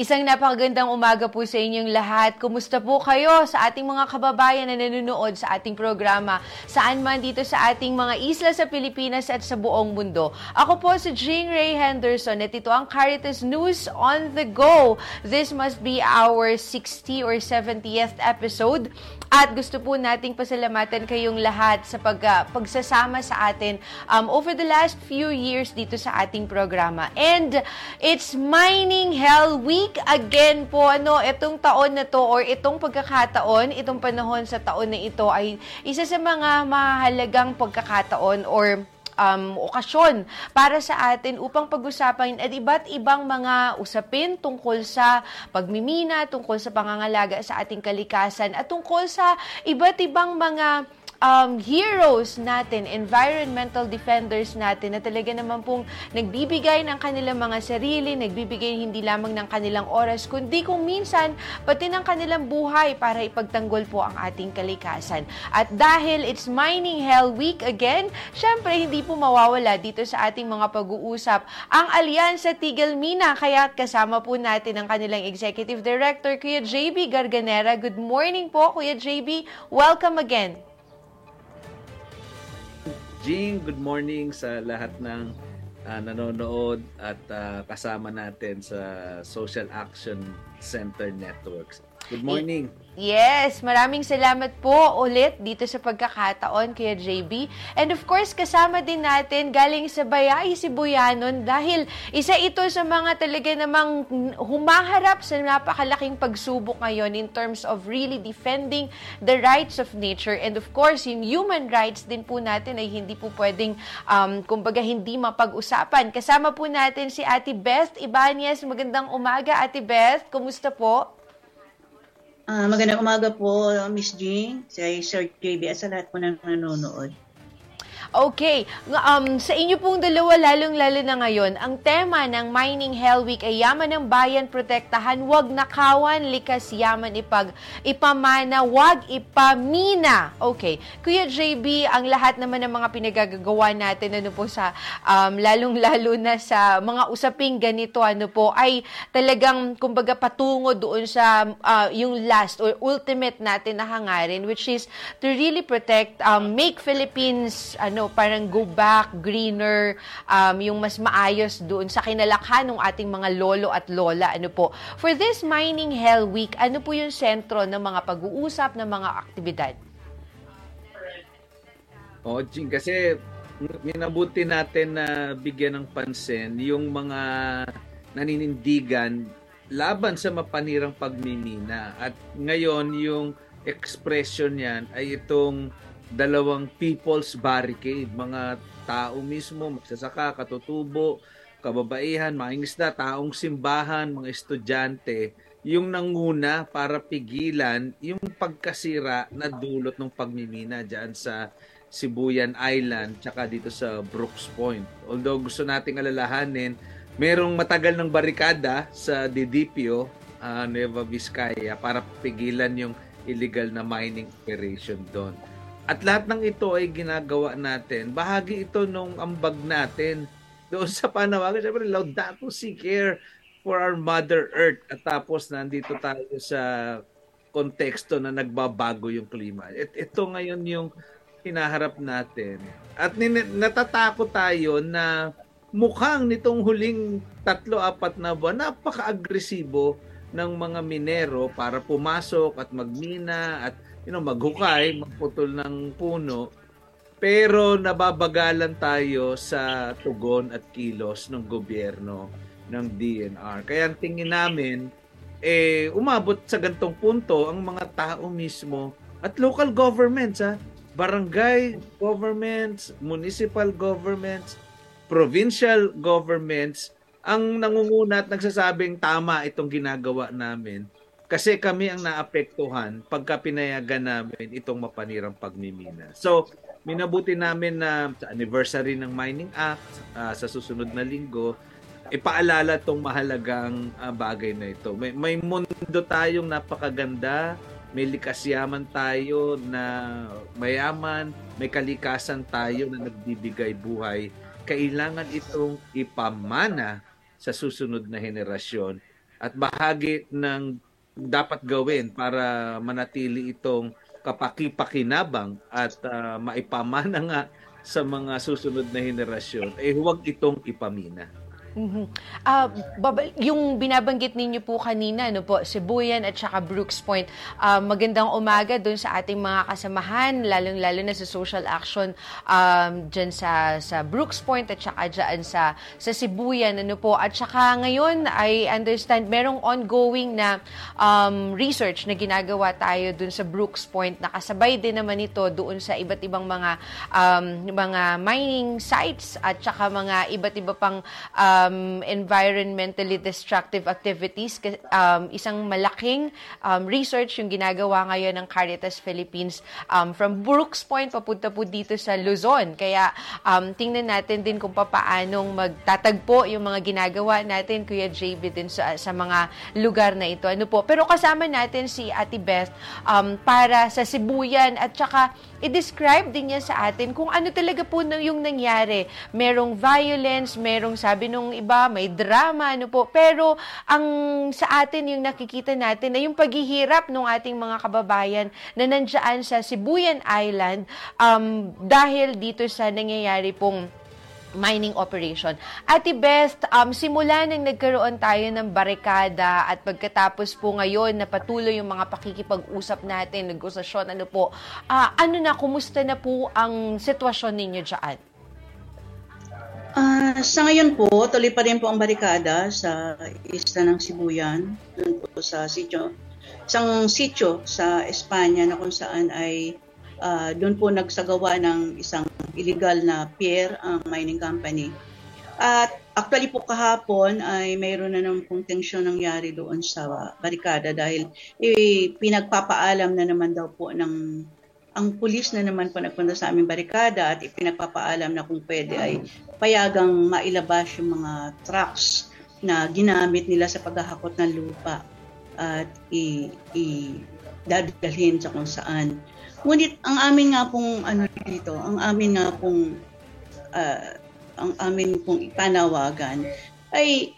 Isang napakagandang umaga po sa inyong lahat. Kumusta po kayo sa ating mga kababayan na nanonood sa ating programa saan man dito sa ating mga isla sa Pilipinas at sa buong mundo. Ako po si Jane Ray Henderson at ito ang Caritas News on the Go. This must be our 60 or 70th episode at gusto po nating pasalamatan kayong lahat sa pag, uh, pagsasama sa atin um, over the last few years dito sa ating programa. And it's Mining Hell Week week again po, ano, itong taon na to or itong pagkakataon, itong panahon sa taon na ito ay isa sa mga mahalagang pagkakataon or um, okasyon para sa atin upang pag-usapan at iba't ibang mga usapin tungkol sa pagmimina, tungkol sa pangangalaga sa ating kalikasan at tungkol sa iba't ibang mga um, heroes natin, environmental defenders natin na talaga naman pong nagbibigay ng kanilang mga sarili, nagbibigay hindi lamang ng kanilang oras, kundi kung minsan pati ng kanilang buhay para ipagtanggol po ang ating kalikasan. At dahil it's Mining Hell Week again, syempre hindi po mawawala dito sa ating mga pag-uusap ang Alyansa Tigil Mina. Kaya kasama po natin ang kanilang Executive Director, Kuya JB Garganera. Good morning po, Kuya JB. Welcome again. Jing, good morning sa lahat ng uh, nanonood at uh, kasama natin sa Social Action Center Networks. Good morning. Yes, maraming salamat po ulit dito sa pagkakataon kaya JB. And of course, kasama din natin galing sa Bayay Sibuyanon dahil isa ito sa mga talaga namang humaharap sa napakalaking pagsubok ngayon in terms of really defending the rights of nature. And of course, yung human rights din po natin ay hindi po pwedeng, um, kumbaga, hindi mapag-usapan. Kasama po natin si Ate Beth Ibanez. Magandang umaga, Ate Beth. Kumusta po? Uh, magandang umaga po, Miss Jean, sa Sir JB at sa lahat po ng nanonood. Okay, um, sa inyo pong dalawa, lalong-lalo na ngayon, ang tema ng Mining Hell Week ay yaman ng bayan, protektahan, wag nakawan, likas yaman ipag, ipamana, wag ipamina. Okay, Kuya JB, ang lahat naman ng mga pinagagawa natin, ano po sa, um, lalong-lalo na sa mga usaping ganito, ano po, ay talagang, kumbaga, patungo doon sa uh, yung last or ultimate natin na hangarin, which is to really protect, um, make Philippines, ano, ano, parang go back, greener, um, yung mas maayos doon sa kinalakhan ng ating mga lolo at lola. Ano po. For this Mining Hell Week, ano po yung sentro ng mga pag-uusap, ng mga aktibidad? O, oh, Jing, kasi minabuti natin na bigyan ng pansin yung mga naninindigan laban sa mapanirang pagmimina. At ngayon, yung expression yan ay itong dalawang people's barricade, mga tao mismo, magsasaka, katutubo, kababaihan, mga isda, taong simbahan, mga estudyante, yung nanguna para pigilan yung pagkasira na dulot ng pagmimina dyan sa Sibuyan Island tsaka dito sa Brooks Point. Although gusto nating alalahanin, merong matagal ng barikada sa DDPO, uh, Nueva Vizcaya para pigilan yung illegal na mining operation doon. At lahat ng ito ay ginagawa natin. Bahagi ito nung ambag natin doon sa panawagan. Siyempre, Laudato Si Care for our Mother Earth. At tapos nandito tayo sa konteksto na nagbabago yung klima. At ito ngayon yung hinaharap natin. At natatakot tayo na mukhang nitong huling tatlo, apat na buwan, napaka-agresibo ng mga minero para pumasok at magmina at you know, maghukay, magputol ng puno, pero nababagalan tayo sa tugon at kilos ng gobyerno ng DNR. Kaya ang tingin namin, eh, umabot sa gantong punto ang mga tao mismo at local governments, ha? barangay governments, municipal governments, provincial governments, ang nangunguna at nagsasabing tama itong ginagawa namin Kasi kami ang naapektuhan pagka pinayagan namin itong mapanirang pagmimina. So, minabuti namin na sa anniversary ng Mining Act uh, sa susunod na linggo, ipaalala tong mahalagang uh, bagay na ito. May, may mundo tayong napakaganda, may likas yaman tayo na mayaman, may kalikasan tayo na nagbibigay buhay. Kailangan itong ipamana sa susunod na henerasyon at bahagi ng dapat gawin para manatili itong kapakipakinabang at uh, maipamana nga sa mga susunod na henerasyon, eh huwag itong ipamina. Mm-hmm. Uh, yung binabanggit ninyo po kanina, no po, Sibuyan at saka Brooks Point, uh, magandang umaga doon sa ating mga kasamahan, lalong-lalo na sa social action um, dyan sa, sa Brooks Point at saka dyan sa, sa Sibuyan. Ano po. At saka ngayon, I understand, merong ongoing na um, research na ginagawa tayo doon sa Brooks Point. Nakasabay din naman ito doon sa iba't ibang mga um, mga mining sites at saka mga iba't iba pang uh, um, environmentally destructive activities. Um, isang malaking um, research yung ginagawa ngayon ng Caritas Philippines um, from Brooks Point papunta po dito sa Luzon. Kaya um, tingnan natin din kung paanong magtatagpo yung mga ginagawa natin, Kuya JB, din sa, sa mga lugar na ito. Ano po? Pero kasama natin si Ate Beth um, para sa Sibuyan at saka i-describe din niya sa atin kung ano talaga po yung nangyari. Merong violence, merong sabi nung iba, may drama, ano po. Pero ang sa atin yung nakikita natin na yung paghihirap ng ating mga kababayan na nandiyan sa Sibuyan Island um, dahil dito sa nangyayari pong mining operation. Ate Best, um, simula nang nagkaroon tayo ng barikada at pagkatapos po ngayon na patuloy yung mga pakikipag-usap natin, negosasyon, ano po, uh, ano na, kumusta na po ang sitwasyon ninyo dyan? Uh, sa ngayon po, tuloy pa rin po ang barikada sa isla ng Sibuyan, doon po sa sityo, isang sityo sa Espanya na kung saan ay uh, doon po nagsagawa ng isang illegal na pier ang mining company. At actually po kahapon ay mayroon na ng pong tensyon nangyari doon sa barikada dahil eh, pinagpapaalam na naman daw po ng ang pulis na naman po nagpunta sa aming barikada at ipinagpapaalam na kung pwede ay payagang mailabas yung mga trucks na ginamit nila sa paghahakot ng lupa at i, i dadalhin sa kung saan Ngunit ang amin nga pong ano dito, ang amin nga pong uh, ang amin pong ipanawagan ay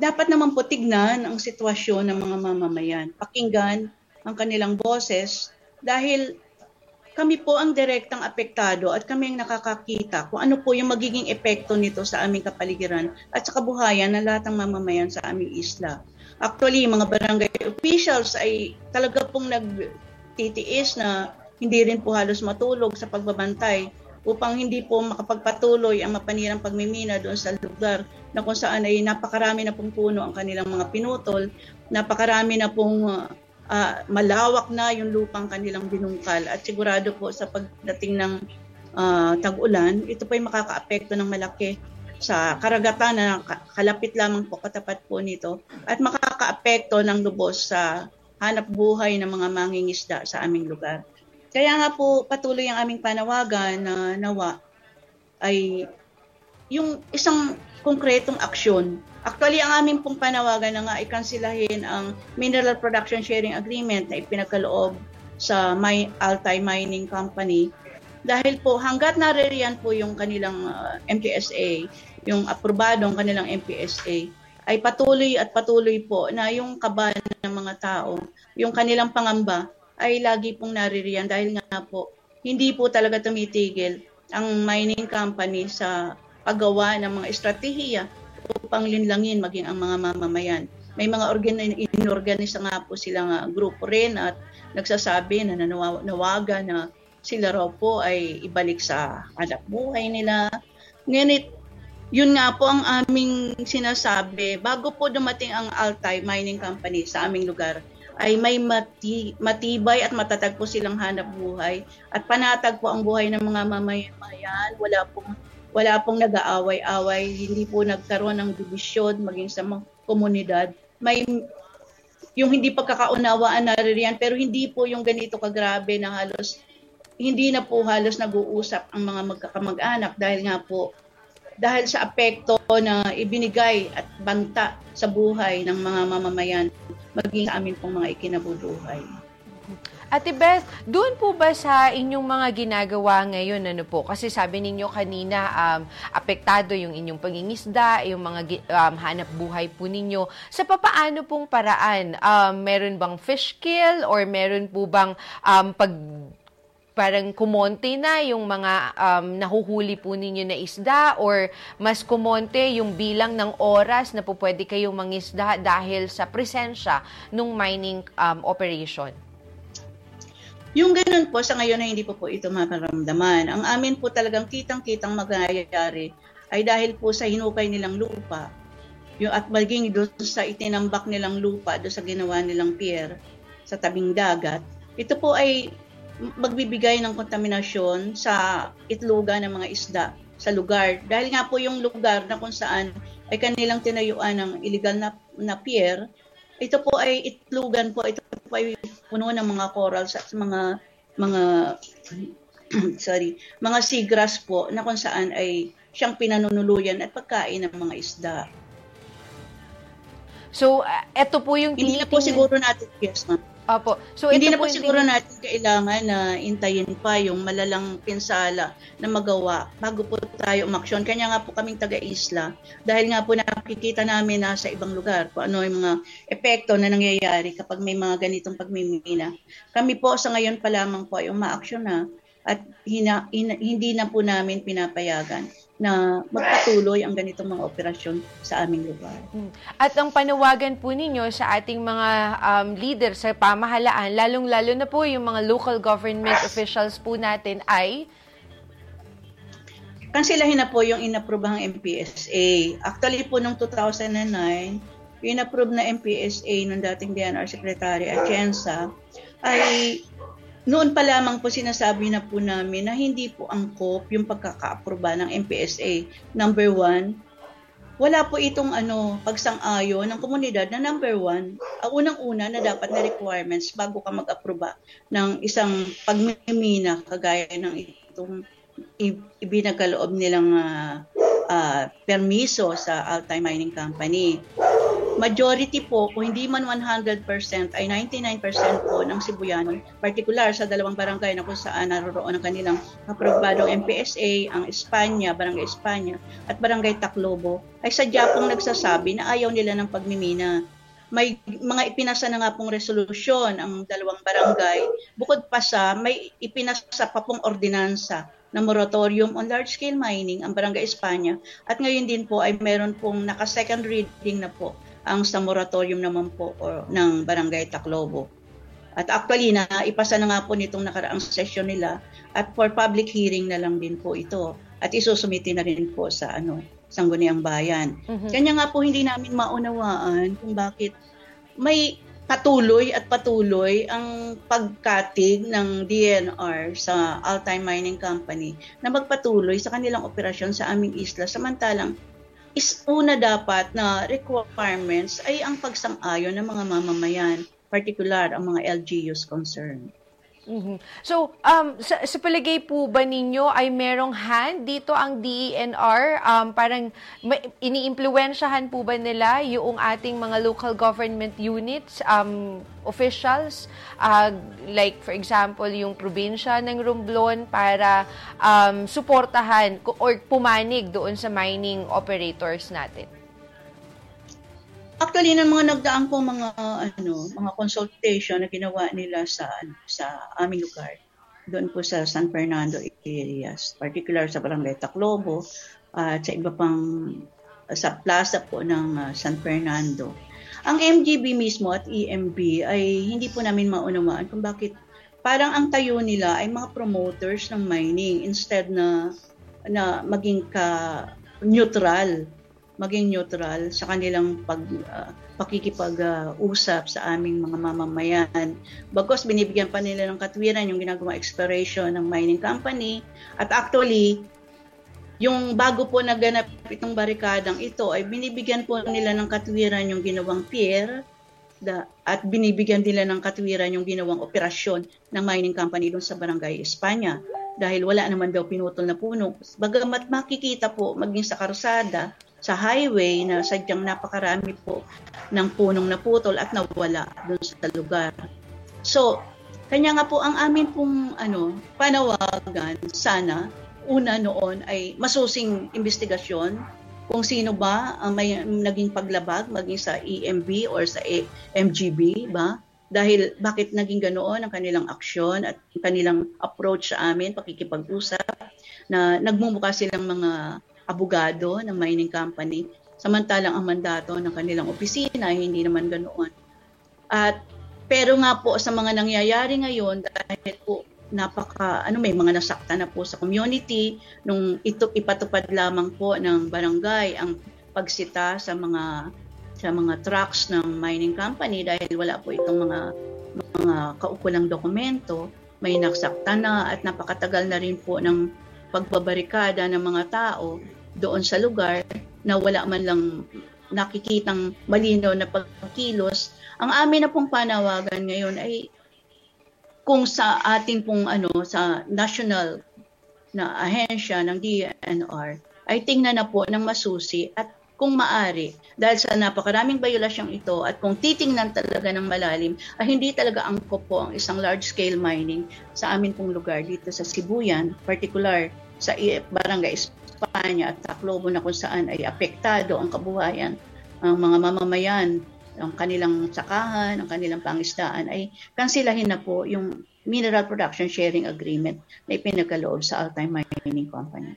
dapat naman po tignan ang sitwasyon ng mga mamamayan. Pakinggan ang kanilang boses dahil kami po ang direktang apektado at kami ang nakakakita kung ano po yung magiging epekto nito sa aming kapaligiran at sa kabuhayan ng lahat ng mamamayan sa aming isla. Actually, mga barangay officials ay talaga pong nagtitiis na hindi rin po halos matulog sa pagbabantay upang hindi po makapagpatuloy ang mapanirang pagmimina doon sa lugar na kung saan ay napakarami na pong puno ang kanilang mga pinutol, napakarami na pong uh, malawak na yung lupang kanilang binungkal at sigurado po sa pagdating ng uh, tag-ulan, ito po ay makakaapekto ng malaki sa karagatan na kalapit lamang po katapat po nito at makakaapekto ng lubos sa hanap buhay ng mga mangingisda sa aming lugar. Kaya nga po patuloy ang aming panawagan na nawa ay yung isang konkretong aksyon. Actually, ang aming pong panawagan na nga ikansilahin ang Mineral Production Sharing Agreement na ipinagkaloob sa My Altai Mining Company dahil po hanggat naririyan po yung kanilang uh, MPSA, yung aprobadong kanilang MPSA, ay patuloy at patuloy po na yung kaban ng mga tao, yung kanilang pangamba ay lagi pong naririyan dahil nga po hindi po talaga tumitigil ang mining company sa paggawa ng mga estratehiya upang linlangin maging ang mga mamamayan. May mga organ- inorganisa nga po silang grupo rin at nagsasabi na nanawagan na sila raw po ay ibalik sa anak buhay nila. Ngunit yun nga po ang aming sinasabi bago po dumating ang Altai Mining Company sa aming lugar ay may mati, matibay at matatag po silang hanap buhay at panatag po ang buhay ng mga mamamayan. Wala pong wala pong nag-aaway-away, hindi po nagkaroon ng divisyon maging sa mga komunidad. May yung hindi pagkakaunawaan naririyan pero hindi po yung ganito kagrabe na halos hindi na po halos nag-uusap ang mga magkakamag-anak dahil nga po dahil sa apekto na ibinigay at banta sa buhay ng mga mamamayan maging sa amin pong mga ikinabubuhay. Ate Beth, doon po ba sa inyong mga ginagawa ngayon, ano po? Kasi sabi ninyo kanina, um, apektado yung inyong pangingisda, yung mga um, hanap buhay po ninyo. Sa papaano pong paraan? Um, meron bang fish kill or meron po bang um, pag parang kumonte na yung mga um, nahuhuli po ninyo na isda or mas kumonte yung bilang ng oras na po pwede kayong mangisda dahil sa presensya ng mining um, operation? Yung ganun po, sa ngayon na hindi po po ito maparamdaman. Ang amin po talagang kitang-kitang magyayari ay dahil po sa hinukay nilang lupa yung at maging doon sa itinambak nilang lupa, doon sa ginawa nilang pier sa tabing dagat, ito po ay magbibigay ng kontaminasyon sa itloga ng mga isda sa lugar. Dahil nga po yung lugar na kung saan ay kanilang tinayuan ng illegal na, na pier, ito po ay itlugan po, ito po ay puno ng mga corals at mga mga sorry, mga seagrass po na kung saan ay siyang pinanunuluyan at pagkain ng mga isda. So, uh, ito po yung Hindi na po siguro natin, yes ma'am. Opo. So, Hindi ito na po siguro tini- natin kailangan na intayin pa yung malalang pinsala na magawa bago po tayo umaksyon. Kanya nga po kaming taga-isla dahil nga po nakikita namin na sa ibang lugar kung ano yung mga epekto na nangyayari kapag may mga ganitong pagmimina. Kami po sa ngayon pa lamang po ay umaaksyon na at hina, hina, hindi na po namin pinapayagan na magpatuloy ang ganitong mga operasyon sa aming lugar. Hmm. At ang panawagan po ninyo sa ating mga um, leader sa pamahalaan, lalong-lalo na po yung mga local government officials po natin ay Kansilahin na po yung inaprobahang MPSA. Actually po noong 2009, yung inapprove na MPSA ng dating DNR Secretary Atienza ay noon pa lamang po sinasabi na po namin na hindi po angkop yung pagkakaaproba ng MPSA. Number one, wala po itong ano, pagsang-ayon ng komunidad na number one, ang unang-una na dapat na requirements bago ka mag-aproba ng isang pagmimina kagaya ng itong i- ibinagaloob nilang uh, uh, permiso sa Altai Mining Company. Majority po, kung hindi man 100%, ay 99% po ng Sibuyano, particular sa dalawang barangay na kung saan naroroon ang kanilang aprobadong MPSA, ang Espanya, Barangay Espanya, at Barangay Taclobo, ay sadya pong nagsasabi na ayaw nila ng pagmimina may mga ipinasa na nga pong resolusyon ang dalawang barangay. Bukod pa sa may ipinasa pa pong ordinansa na moratorium on large-scale mining ang Barangay Espanya. At ngayon din po ay meron pong naka-second reading na po ang sa moratorium naman po or, ng Barangay Taclobo. At actually na ipasa na nga po nitong nakaraang session nila at for public hearing na lang din po ito at isusumiti na rin po sa ano Sangguniang Bayan. Mhm. Kanya nga po hindi namin maunawaan kung bakit may patuloy at patuloy ang pagkatig ng DNR sa Altai Mining Company na magpatuloy sa kanilang operasyon sa aming isla samantalang is una dapat na requirements ay ang pagsang-ayon ng mga mamamayan, particular ang mga LGUs concerned. Mhm. So, um, sa, sa palagay po ba ninyo ay merong hand dito ang DENR? Um, parang may, iniimpluwensyahan po ba nila yung ating mga local government units, um, officials, uh, like for example yung probinsya ng Romblon para um, suportahan or pumanig doon sa mining operators natin? Actually, ng mga nagdaan po mga ano, mga consultation na ginawa nila sa ano, sa aming lugar, doon po sa San Fernando areas, particular sa Barangay Taclobo at sa iba pang sa plaza po ng uh, San Fernando. Ang MGB mismo at EMB ay hindi po namin maunawaan kung bakit parang ang tayo nila ay mga promoters ng mining instead na na maging ka neutral maging neutral sa kanilang pag uh, pakikipag-usap uh, sa aming mga mamamayan. Bagos binibigyan pa nila ng katwiran yung ginagawa exploration ng mining company at actually yung bago po naganap itong barikadang ito ay binibigyan po nila ng katwiran yung ginawang pier da, at binibigyan nila ng katwiran yung ginawang operasyon ng mining company doon sa Barangay Espanya dahil wala naman daw pinutol na puno. Bagamat makikita po maging sa karsada, sa highway na sadyang napakarami po ng punong naputol at nawala doon sa lugar. So, kanya nga po ang amin pong ano, panawagan sana una noon ay masusing investigasyon kung sino ba ang may naging paglabag maging sa EMB or sa MGB ba dahil bakit naging ganoon ang kanilang aksyon at kanilang approach sa amin pakikipag-usap na nagmumukha silang mga abogado ng mining company samantalang ang mandato ng kanilang opisina hindi naman ganoon. At pero nga po sa mga nangyayari ngayon dahil po napaka ano may mga nasakta na po sa community nung ito ipatupad lamang po ng barangay ang pagsita sa mga sa mga trucks ng mining company dahil wala po itong mga mga kaukulang dokumento. May nasakta na at napakatagal na rin po ng pagbabarikada ng mga tao doon sa lugar na wala man lang nakikitang malinaw na pagkilos. Ang amin na pong panawagan ngayon ay kung sa ating pong ano sa national na ahensya ng DNR ay tingnan na po ng masusi at kung maari dahil sa napakaraming bayolasyong ito at kung titingnan talaga ng malalim ay hindi talaga angkop po ang isang large scale mining sa amin pong lugar dito sa Sibuyan, particular sa Barangay Espanya at Tacloban na kung saan ay apektado ang kabuhayan ang mga mamamayan ang kanilang sakahan, ang kanilang pangisdaan ay kansilahin na po yung mineral production sharing agreement na ipinagkaloob sa Altai Mining Company.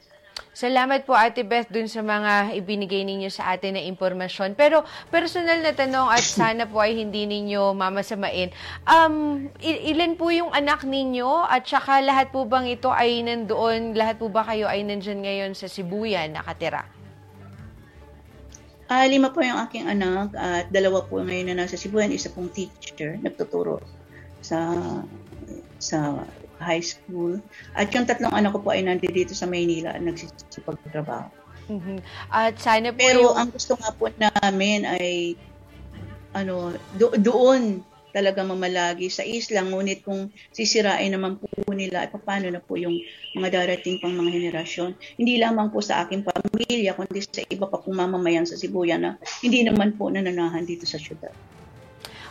Salamat po Ate Beth dun sa mga ibinigay ninyo sa atin na impormasyon. Pero personal na tanong at sana po ay hindi ninyo mamasamain. Um, ilan po yung anak ninyo at saka lahat po bang ito ay nandoon, lahat po ba kayo ay nandyan ngayon sa Sibuyan nakatira? Uh, lima po yung aking anak at dalawa po ngayon na nasa Cebuan, isa pong teacher, nagtuturo sa sa high school. At yung tatlong anak ko po ay nandito sa Maynila at nagsisipagtrabaho. Mm-hmm. At sana po Pero yung... ang gusto nga po namin ay ano do- doon talaga mamalagi sa isla. Ngunit kung sisirain naman po nila at paano na po yung mga darating pang mga henerasyon. Hindi lamang po sa aking pamilya, kundi sa iba pa pong mamamayan sa Sibuya na hindi naman po nananahan dito sa syudad.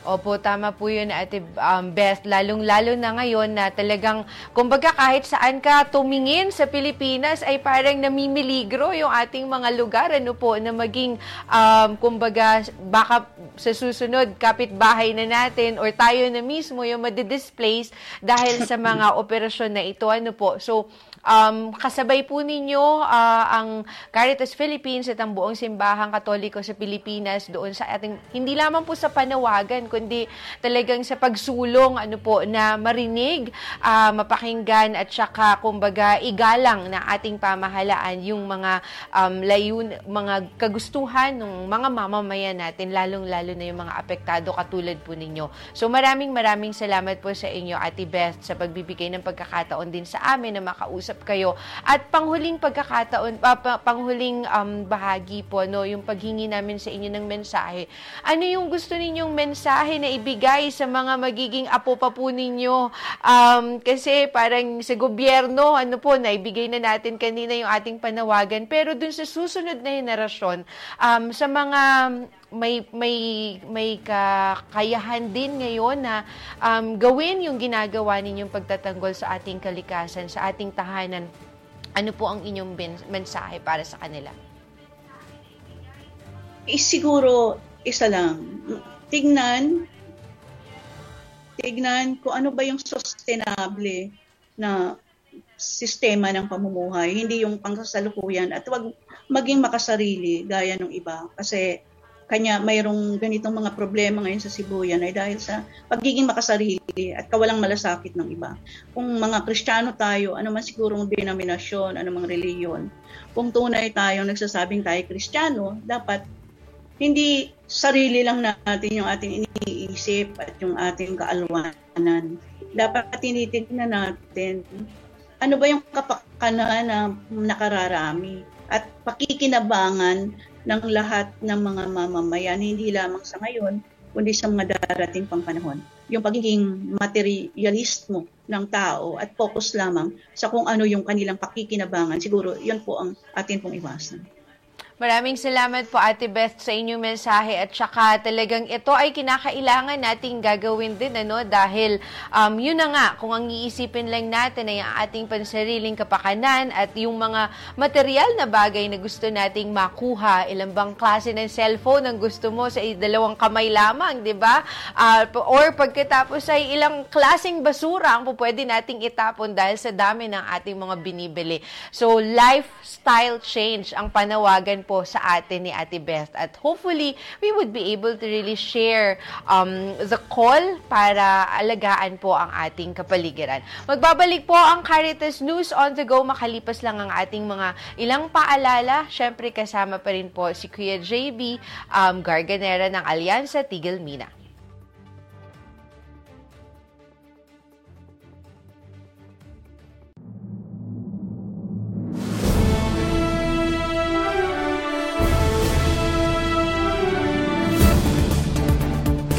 Opo, tama po yun, Ate um, Beth. Lalong-lalo na ngayon na talagang, kumbaga kahit saan ka tumingin sa Pilipinas ay parang namimiligro yung ating mga lugar, ano po, na maging, um, kumbaga, baka sa susunod, kapitbahay na natin or tayo na mismo yung madidisplace dahil sa mga operasyon na ito, ano po. So, Um, kasabay po ninyo uh, ang Caritas Philippines at ang buong simbahang katoliko sa Pilipinas doon sa ating, hindi lamang po sa panawagan, kundi talagang sa pagsulong ano po, na marinig, uh, mapakinggan at saka kumbaga igalang na ating pamahalaan yung mga um, layun, mga kagustuhan ng mga mamamayan natin, lalong-lalo na yung mga apektado katulad po ninyo. So maraming maraming salamat po sa inyo, Ate Beth, sa pagbibigay ng pagkakataon din sa amin na makausap makausap kayo. At panghuling pagkakataon, uh, panghuling um, bahagi po, no, yung paghingi namin sa inyo ng mensahe. Ano yung gusto ninyong mensahe na ibigay sa mga magiging apo pa po ninyo? Um, kasi parang sa gobyerno, ano po, naibigay na natin kanina yung ating panawagan. Pero dun sa susunod na henerasyon, um, sa mga may may may kakayahan din ngayon na um, gawin yung ginagawa ninyong pagtatanggol sa ating kalikasan, sa ating tahanan. Ano po ang inyong mensahe para sa kanila? Eh, siguro isa lang. Tignan tignan kung ano ba yung sustainable na sistema ng pamumuhay, hindi yung pangkasalukuyan at wag maging makasarili gaya ng iba kasi kanya mayroong ganitong mga problema ngayon sa Sibuyan ay dahil sa pagiging makasarili at kawalang malasakit ng iba. Kung mga Kristiyano tayo, ano man siguro ang denominasyon, ano mang reliyon, kung tunay tayong nagsasabing tayo Kristiyano, dapat hindi sarili lang natin yung ating iniisip at yung ating kaalwanan. Dapat tinitignan natin ano ba yung kapakanan na nakararami at pakikinabangan ng lahat ng mga mamamayan, hindi lamang sa ngayon, kundi sa mga darating pang panahon. Yung pagiging materialist mo ng tao at focus lamang sa kung ano yung kanilang pakikinabangan, siguro yun po ang atin pong iwasan. Maraming salamat po Ate Beth sa inyong mensahe. At saka talagang ito ay kinakailangan nating gagawin din ano dahil um, yun na nga kung ang iisipin lang natin ay ang ating pansariling kapakanan at yung mga material na bagay na gusto nating makuha ilang bang klase ng cellphone ang gusto mo sa dalawang kamay lamang di ba? Uh, or pagkatapos ay ilang klaseng basura ang pwede nating itapon dahil sa dami ng ating mga binibili. So lifestyle change ang panawagan po po sa atin ni Ate Beth. At hopefully, we would be able to really share um, the call para alagaan po ang ating kapaligiran. Magbabalik po ang Caritas News on the go. Makalipas lang ang ating mga ilang paalala. Siyempre, kasama pa rin po si Kuya JB um, Garganera ng Alyansa Tigil Mina.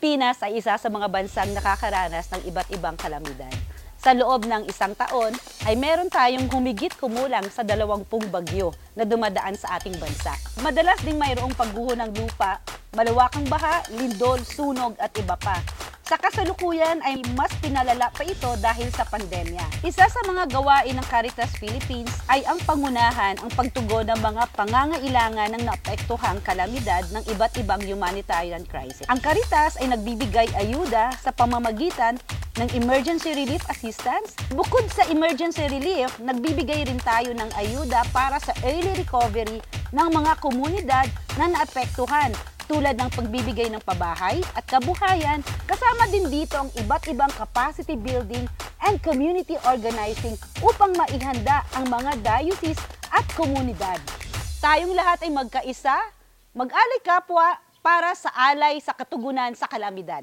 Pilipinas ay isa sa mga bansang nakakaranas ng iba't ibang kalamidad. Sa loob ng isang taon ay meron tayong humigit kumulang sa dalawampung bagyo na dumadaan sa ating bansa. Madalas ding mayroong pagguho ng lupa, malawakang baha, lindol, sunog at iba pa. Sa kasalukuyan ay mas pinalala pa ito dahil sa pandemya. Isa sa mga gawain ng Caritas Philippines ay ang pangunahan ang pagtugon ng mga pangangailangan ng naapektuhang kalamidad ng iba't ibang humanitarian crisis. Ang Caritas ay nagbibigay ayuda sa pamamagitan ng emergency relief assistance. Bukod sa emergency relief, nagbibigay rin tayo ng ayuda para sa early recovery ng mga komunidad na naapektuhan tulad ng pagbibigay ng pabahay at kabuhayan, kasama din dito ang iba't ibang capacity building and community organizing upang maihanda ang mga diocese at komunidad. Tayong lahat ay magkaisa, mag-alay kapwa para sa alay sa katugunan sa kalamidad.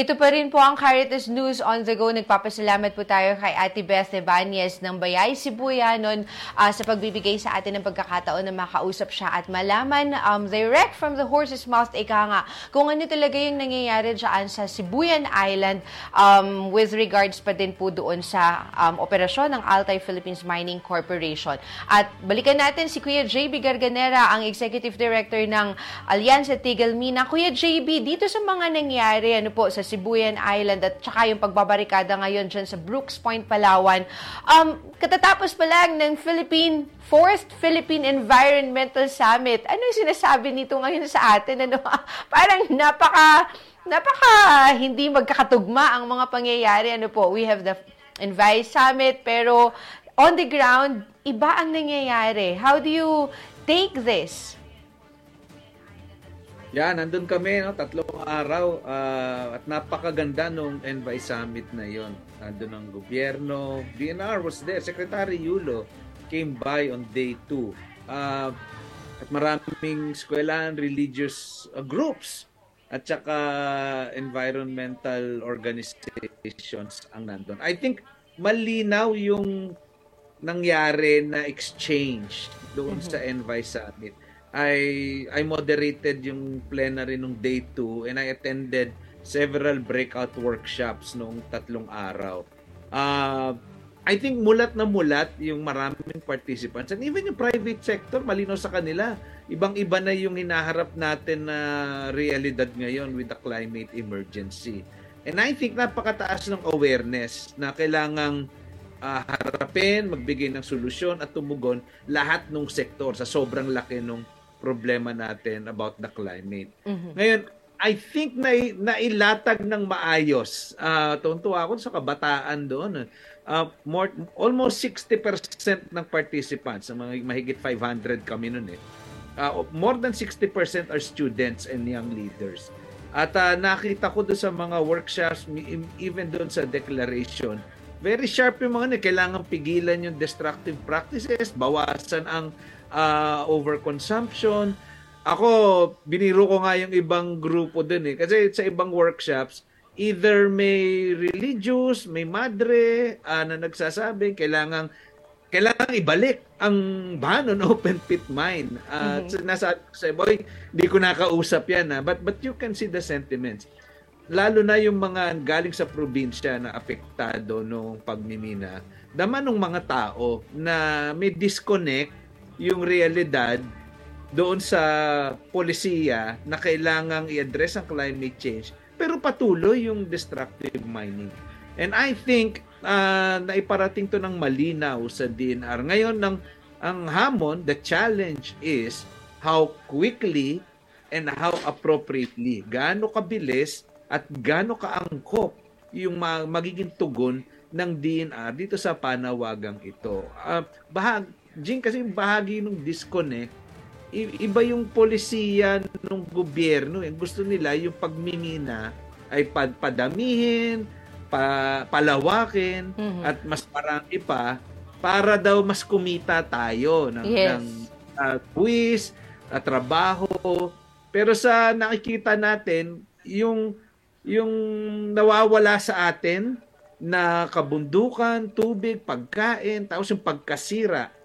Ito pa rin po ang Caritas News on the Go. Nagpapasalamat po tayo kay Ate Beth Ebanez ng Bayay Sibuyanon uh, sa pagbibigay sa atin ng pagkakataon na makausap siya at malaman um, direct from the horse's mouth, ika nga, kung ano talaga yung nangyayari dyan sa Sibuyan Island um, with regards pa din po doon sa um, operasyon ng Altai Philippines Mining Corporation. At balikan natin si Kuya JB Garganera, ang Executive Director ng Alyansa Tigil Mina. Kuya JB, dito sa mga nangyari, ano po, sa Sibuyan Island at saka yung pagbabarikada ngayon dyan sa Brooks Point, Palawan. Um, katatapos pa lang ng Philippine Fourth Philippine Environmental Summit. Ano yung sinasabi nito ngayon sa atin? Ano? Parang napaka napaka hindi magkakatugma ang mga pangyayari. Ano po, we have the Envi Summit, pero on the ground, iba ang nangyayari. How do you take this? Yan, nandun kami, no, tatlong araw uh, at napakaganda nung Envy Summit na yon. Nandun ang gobyerno, DNR was there, Secretary Yulo came by on day 2. Uh, ah, at maraming eskwelahan, religious uh, groups at saka environmental organizations ang nandun. I think malinaw yung nangyari na exchange doon mm-hmm. sa Envy Summit I I moderated yung plenary nung day 2 and I attended several breakout workshops noong tatlong araw. Uh, I think mulat na mulat yung maraming participants and even yung private sector malino sa kanila. Ibang-iba na yung hinaharap natin na realidad ngayon with the climate emergency. And I think napakataas ng awareness na kailangang uh, harapin, magbigay ng solusyon at tumugon lahat ng sektor sa sobrang laki ng problema natin about the climate. Mm-hmm. Ngayon, I think na nailatag ng maayos. Uh, tuntua ako sa kabataan doon. Uh, more, almost 60% ng participants, mga mahigit 500 kami noon eh. Uh, more than 60% are students and young leaders. At uh, nakita ko doon sa mga workshops, even doon sa declaration, very sharp yung mga ano, kailangan pigilan yung destructive practices, bawasan ang uh, overconsumption. Ako, biniro ko nga yung ibang grupo din eh. Kasi sa ibang workshops, either may religious, may madre uh, na nagsasabing kailangan kailangan ibalik ang ban on open pit mine. Uh, mm-hmm. nasa sa boy, hindi ko nakausap yan ha, but but you can see the sentiments. Lalo na yung mga galing sa probinsya na apektado nung pagmimina. Dama ng mga tao na may disconnect yung realidad doon sa polisiya na kailangang i-address ang climate change pero patuloy yung destructive mining. And I think uh, naiparating to ng malinaw sa DNR. Ngayon ng ang hamon, the challenge is how quickly and how appropriately, gaano kabilis at gaano kaangkop yung magiging tugon ng DNR dito sa panawagang ito. Uh, bahag, Jing, kasi bahagi ng disconnect, iba yung polisiya ng gobyerno. Eh. Gusto nila yung pagmimina ay padamihin, pa, palawakin, mm-hmm. at mas marami pa para daw mas kumita tayo ng, yes. ng uh, quiz, uh, trabaho. Pero sa nakikita natin, yung yung nawawala sa atin na kabundukan, tubig, pagkain, tapos yung pagkasira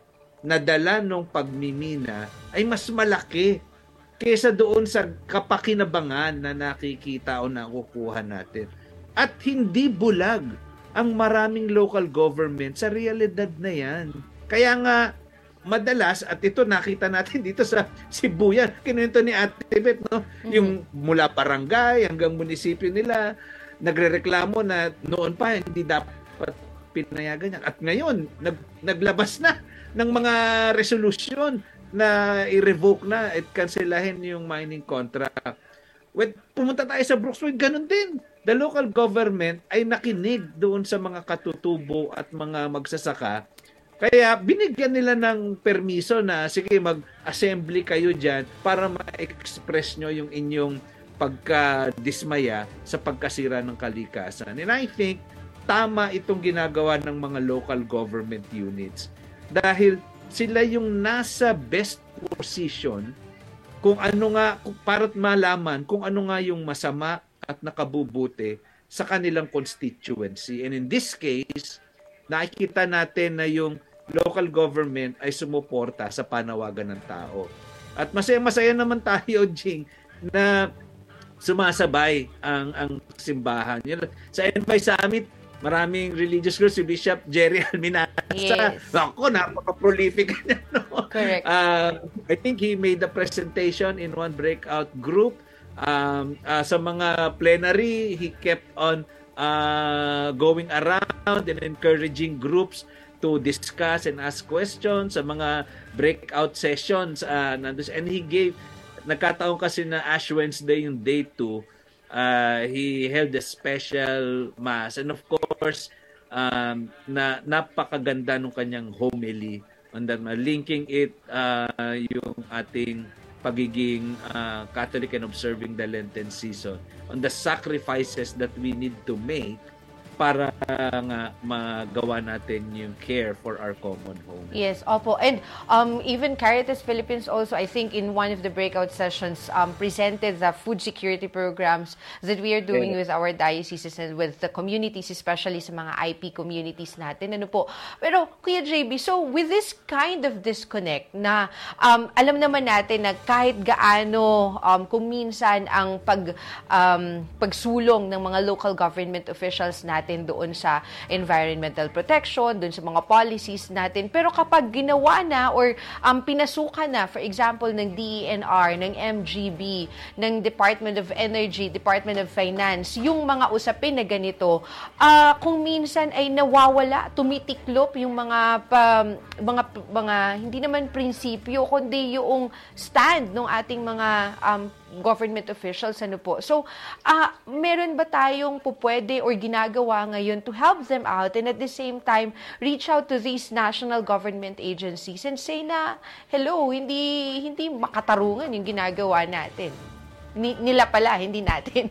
na dala ng pagmimina ay mas malaki kaysa doon sa kapakinabangan na nakikita o nakukuha natin. At hindi bulag ang maraming local government sa realidad na yan. Kaya nga, madalas, at ito nakita natin dito sa Sibuyan, kinuwento ni Ate Beth, no? Mm-hmm. yung mula barangay hanggang munisipyo nila, nagrereklamo na noon pa hindi dapat pinayagan niya. At ngayon, nag, naglabas na ng mga resolution na i-revoke na at kanselahin yung mining contract. When pumunta tayo sa Brooksville, ganun din. The local government ay nakinig doon sa mga katutubo at mga magsasaka. Kaya binigyan nila ng permiso na sige mag-assembly kayo diyan para ma-express nyo yung inyong pagka-dismaya sa pagkasira ng kalikasan. And I think tama itong ginagawa ng mga local government units dahil sila yung nasa best position kung ano nga para malaman kung ano nga yung masama at nakabubuti sa kanilang constituency. And in this case, nakikita natin na yung local government ay sumuporta sa panawagan ng tao. At masaya-masaya naman tayo, Jing, na sumasabay ang ang simbahan. Sa Envy Summit, maraming religious groups, si Bishop Jerry Alminasa. Yes. Ako, napaka-prolific niya. No? Correct. Uh, I think he made the presentation in one breakout group. Um, uh, sa mga plenary, he kept on uh, going around and encouraging groups to discuss and ask questions sa mga breakout sessions. Uh, and he gave, nagkataon kasi na Ash Wednesday yung day 2, uh, he held a special mass. And of course um, na napakaganda ng kanyang homily. On that linking it uh, yung ating pagiging uh, Catholic and observing the Lenten season, on the sacrifices that we need to make para nga magawa natin yung care for our common home. Yes, opo. And um, even Caritas Philippines also, I think in one of the breakout sessions, um, presented the food security programs that we are doing with our dioceses and with the communities, especially sa mga IP communities natin. Ano po? Pero, Kuya JB, so with this kind of disconnect na um, alam naman natin na kahit gaano um, kung minsan ang pag, um, pagsulong ng mga local government officials natin natin doon sa environmental protection, doon sa mga policies natin. Pero kapag ginawa na or um, pinasukan na, for example, ng DENR, ng MGB, ng Department of Energy, Department of Finance, yung mga usapin na ganito, uh, kung minsan ay nawawala, tumitiklop yung mga pa, mga mga hindi naman prinsipyo kundi yung stand ng ating mga um, government officials ano po. So, uh, meron ba tayong pupwede or ginagawa ngayon to help them out and at the same time reach out to these national government agencies and say na hello, hindi hindi makatarungan yung ginagawa natin. Ni, nila pala, hindi natin.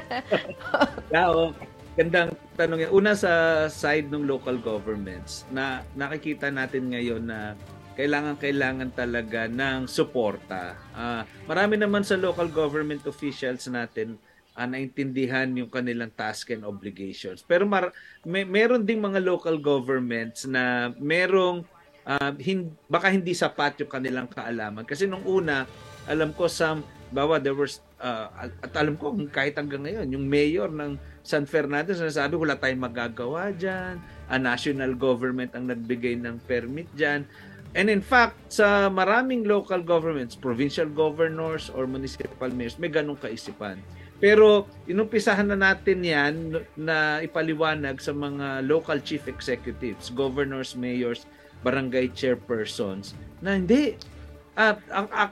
Oo. Gandang tanong yan. Una sa side ng local governments na nakikita natin ngayon na kailangan-kailangan talaga ng suporta. Uh, marami naman sa local government officials natin uh, naintindihan yung kanilang task and obligations. Pero mar- may, meron ding mga local governments na merong uh, hin- baka hindi sapat yung kanilang kaalaman. Kasi nung una, alam ko some bawa there was uh, at alam ko kahit hanggang ngayon yung mayor ng San Fernando sinasabi wala tayong magagawa diyan a national government ang nagbigay ng permit diyan And in fact, sa maraming local governments, provincial governors or municipal mayors, may ganong kaisipan. Pero inumpisahan na natin yan na ipaliwanag sa mga local chief executives, governors, mayors, barangay chairpersons na hindi. At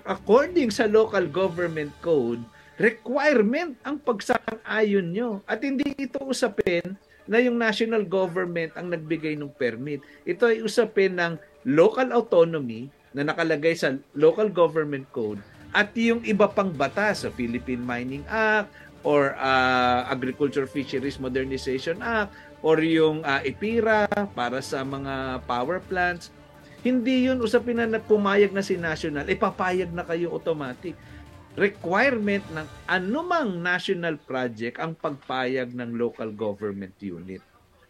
according sa local government code, requirement ang pagsang-ayon nyo. At hindi ito usapin na yung national government ang nagbigay ng permit. Ito ay usapin ng local autonomy na nakalagay sa local government code at yung iba pang batas sa Philippine Mining Act or uh, Agriculture Fisheries Modernization Act or yung uh, IPIRA para sa mga power plants. Hindi yun usapin na pumayag na si national, ipapayag na kayo automatic. Requirement ng anumang national project ang pagpayag ng local government unit.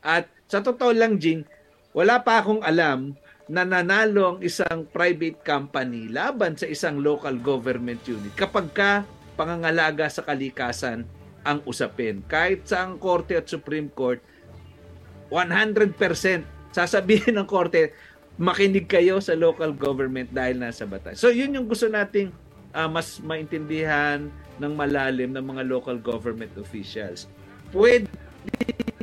At sa totoo lang, Jing, wala pa akong alam na nanalo ang isang private company laban sa isang local government unit kapag ka pangangalaga sa kalikasan ang usapin. Kahit sa ang Korte at Supreme Court, 100% sasabihin ng Korte, makinig kayo sa local government dahil nasa batas. So yun yung gusto nating uh, mas maintindihan ng malalim ng mga local government officials. Pwede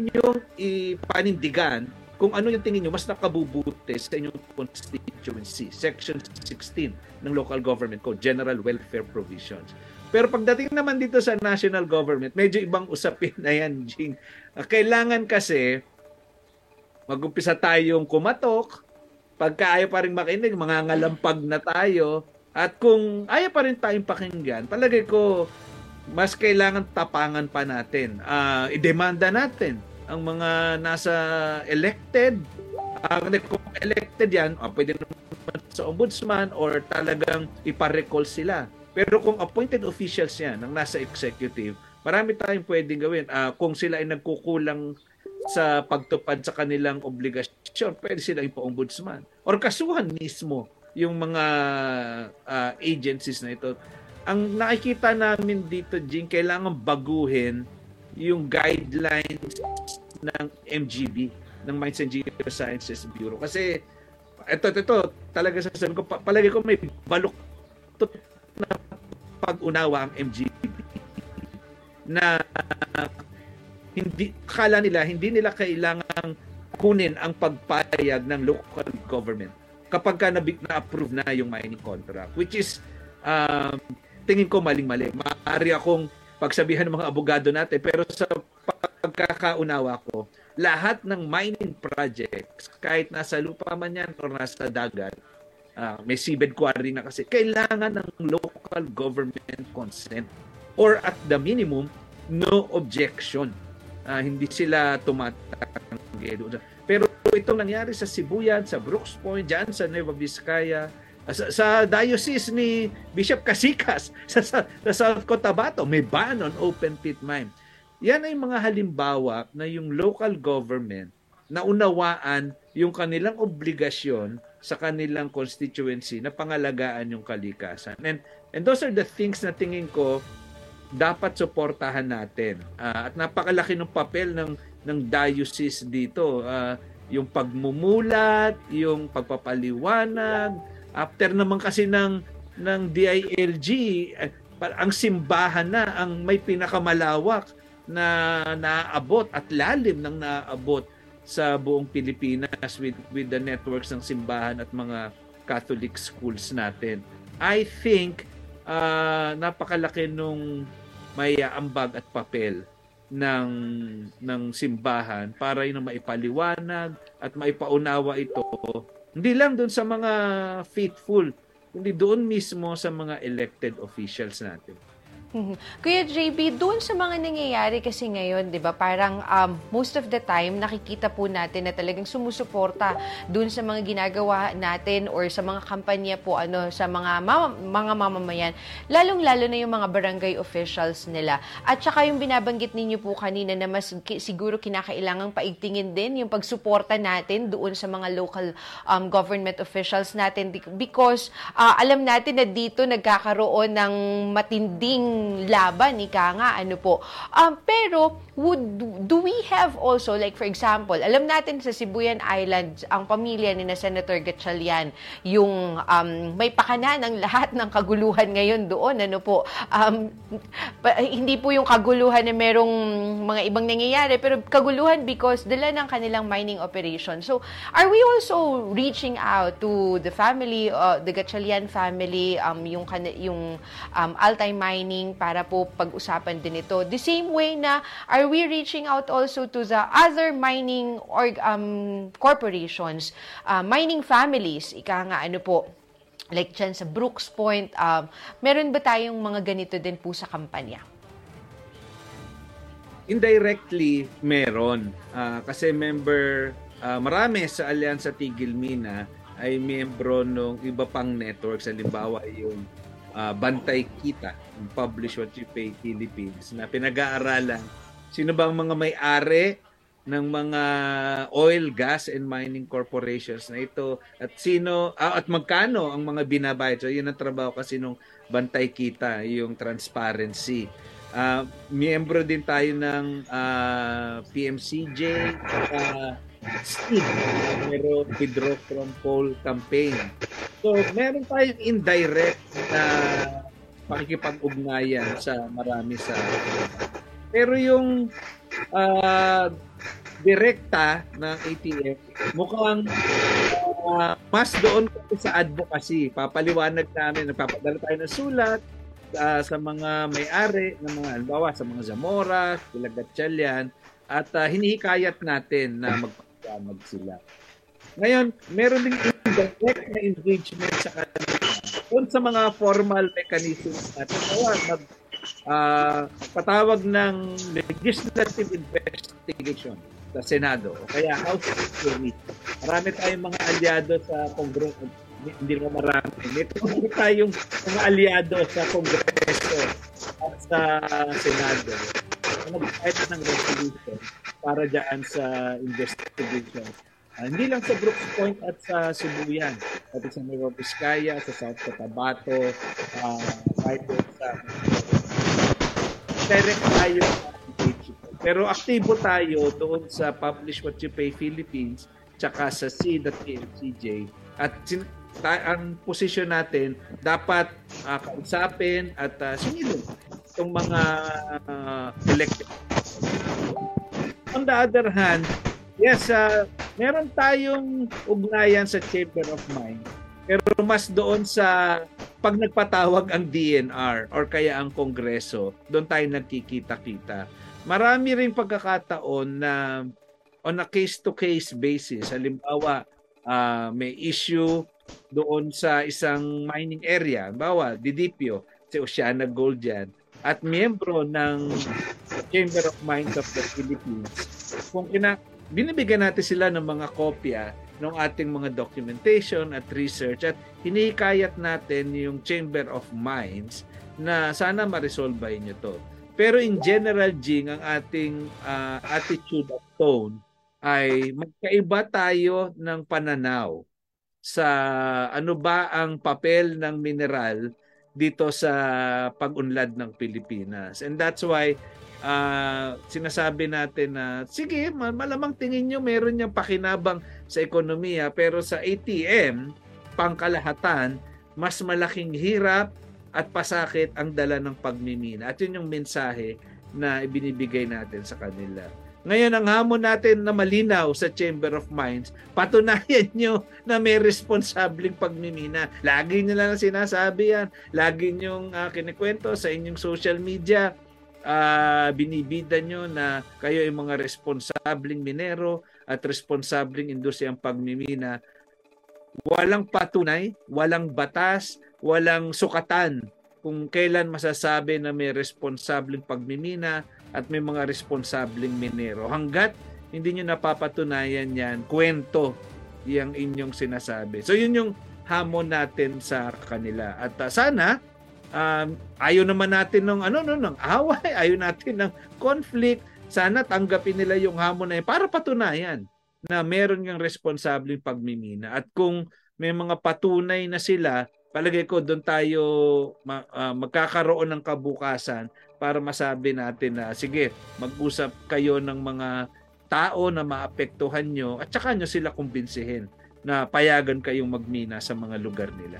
nyo ipanindigan kung ano yung tingin nyo mas nakabubuti sa inyong constituency. Section 16 ng Local Government Code, General Welfare Provisions. Pero pagdating naman dito sa national government, medyo ibang usapin na yan, Jing. Kailangan kasi magumpisa tayong kumatok, pagka ayaw pa rin makinig, mga ngalampag na tayo, at kung ayaw pa rin tayong pakinggan, palagay ko, mas kailangan tapangan pa natin. Uh, idemanda natin ang mga nasa elected, ang uh, kung elected yan, uh, pwede naman sa ombudsman or talagang iparecall sila. Pero kung appointed officials yan, ang nasa executive, marami tayong pwedeng gawin. Uh, kung sila ay nagkukulang sa pagtupad sa kanilang obligasyon, pwede sila ipa-ombudsman. Or kasuhan mismo yung mga uh, agencies na ito. Ang nakikita namin dito, Jing, kailangan baguhin yung guidelines ng MGB, ng Mines and Geosciences Bureau. Kasi ito, ito, talaga sa sabi ko, palagi ko may balok na pag-unawa ang MGB na hindi kala nila hindi nila kailangang kunin ang pagpayag ng local government kapag ka na-approve na yung mining contract which is um, tingin ko maling-mali. Maaari akong pagsabihan ng mga abogado natin. Pero sa pagkakaunawa ko, lahat ng mining projects, kahit nasa lupa man yan o nasa dagat, uh, may seabed quarry na kasi, kailangan ng local government consent or at the minimum, no objection. Uh, hindi sila tumatanggi doon. Pero itong nangyari sa Sibuyan, sa Brooks Point, dyan sa Nueva Vizcaya, sa, sa diocese ni Bishop Casikas sa, sa, sa South Cotabato, may ban on open pit mine. Yan ay mga halimbawa na yung local government na unawaan yung kanilang obligasyon sa kanilang constituency na pangalagaan yung kalikasan. And, and those are the things na tingin ko dapat suportahan natin. Uh, at napakalaki ng papel ng ng diocese dito. Uh, yung pagmumulat, yung pagpapaliwanag. After naman kasi ng ng DILG, eh, ang simbahan na ang may pinakamalawak na naabot at lalim ng naabot sa buong Pilipinas with with the networks ng simbahan at mga Catholic schools natin. I think uh, napakalaki nung may ambag at papel ng ng simbahan para yun maipaliwanag at maipaunawa ito hindi lang doon sa mga faithful kundi doon mismo sa mga elected officials natin. Mhm. Kuya JB, doon sa mga nangyayari kasi ngayon, 'di ba? Parang um, most of the time nakikita po natin na talagang sumusuporta doon sa mga ginagawa natin or sa mga kampanya po ano sa mga mama, mga mamamayan, lalong-lalo na yung mga barangay officials nila. At saka yung binabanggit ninyo po kanina na mas ki, siguro kinakailangang paigtingin din yung pagsuporta natin doon sa mga local um, government officials natin because uh, alam natin na dito nagkakaroon ng matinding laban, ika nga, ano po. Um, pero, would, do we have also, like for example, alam natin sa Sibuyan Islands, ang pamilya ni na Senator Gatchalian, yung um, may pakana ng lahat ng kaguluhan ngayon doon, ano po. Um, hindi po yung kaguluhan na merong mga ibang nangyayari, pero kaguluhan because dala ng kanilang mining operation. So, are we also reaching out to the family, uh, the Gatchalian family, um, yung, yung um, Altai Mining, para po pag-usapan din ito. The same way na are we reaching out also to the other mining or um, corporations, uh, mining families, ika nga ano po, like dyan sa Brooks Point, um, meron ba tayong mga ganito din po sa kampanya? Indirectly, meron. Uh, kasi member, uh, marami sa Alyansa Tigil Mina ay miyembro ng iba pang networks. Halimbawa, yung uh, Bantay Kita, Publish What You Pay Philippines, na pinag-aaralan sino ba ang mga may-ari ng mga oil, gas, and mining corporations na ito at sino ah, at magkano ang mga binabayad. So yun ang trabaho kasi nung Bantay Kita, yung transparency. Uh, miyembro din tayo ng uh, PMCJ, uh, Steve, meron withdraw from poll campaign. So, meron tayong indirect na pakikipag-ugnayan sa marami sa Pero yung uh, direkta ng ATF, mukhang uh, mas doon sa advocacy. Papaliwanag namin, nagpapadala tayo ng sulat uh, sa mga may-ari ng mga, halimbawa sa mga Zamora, Pilagatsyalyan, at uh, hinihikayat natin na mag mag sila. Ngayon, meron ding indirect na engagement sa kanila doon sa mga formal mechanisms natin. Kaya mag uh, patawag ng legislative investigation sa Senado o kaya House Committee. Marami tayong mga aliado sa Kongreso. Hindi naman marami. May tayong mga aliado sa Kongreso at sa Senado nag-file ng resolution para dyan sa investigation. Uh, hindi lang sa Brooks Point at sa Sibuyan, pati sa Nueva Vizcaya, sa South Cotabato, uh, kahit sa direct tayo pero aktibo tayo doon sa Publish What You Pay Philippines tsaka sa C.PLCJ at ta- ang posisyon natin dapat uh, kausapin at uh, sumilong itong mga uh, elected. On the other hand, yes, uh, meron tayong ugnayan sa Chamber of Mines. Pero mas doon sa pag nagpatawag ang DNR or kaya ang Kongreso, doon tayo nagkikita-kita. Marami rin pagkakataon na on a case-to-case basis, halimbawa uh, may issue doon sa isang mining area, bawa Didipio, si Oceana Gold yan, at miyembro ng Chamber of Mines of the Philippines, kung ina binibigyan natin sila ng mga kopya ng ating mga documentation at research at hinihikayat natin yung Chamber of Mines na sana ma-resolve nyo to. Pero in general, Jing, ang ating uh, attitude at tone ay magkaiba tayo ng pananaw sa ano ba ang papel ng mineral dito sa pag-unlad ng Pilipinas. And that's why uh, sinasabi natin na sige, malamang tingin nyo meron niyang pakinabang sa ekonomiya pero sa ATM, pangkalahatan, mas malaking hirap at pasakit ang dala ng pagmimina. At yun yung mensahe na ibinibigay natin sa kanila. Ngayon, ang hamon natin na malinaw sa Chamber of Mines, patunayan nyo na may responsabling pagmimina. Lagi nyo lang sinasabi yan. Lagi nyo uh, kinikwento sa inyong social media. Uh, binibida nyo na kayo ay mga responsabling minero at responsabling industriyang pagmimina. Walang patunay, walang batas, walang sukatan kung kailan masasabi na may responsabling pagmimina at may mga responsableng minero. Hanggat hindi nyo napapatunayan yan, kwento yung inyong sinasabi. So yun yung hamon natin sa kanila. At uh, sana um, ayaw naman natin ng ano no ng away, ayaw natin ng conflict. Sana tanggapin nila yung hamon na yun para patunayan na meron ng responsableng pagmimina. At kung may mga patunay na sila, palagay ko doon tayo uh, magkakaroon ng kabukasan para masabi natin na sige, mag-usap kayo ng mga tao na maapektuhan nyo at saka nyo sila kumbinsihin na payagan kayong magmina sa mga lugar nila.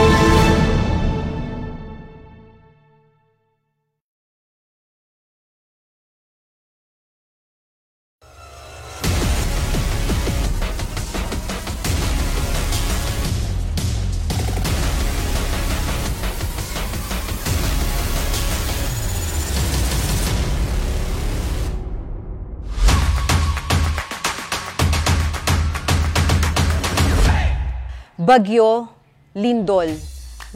Bagyo, lindol,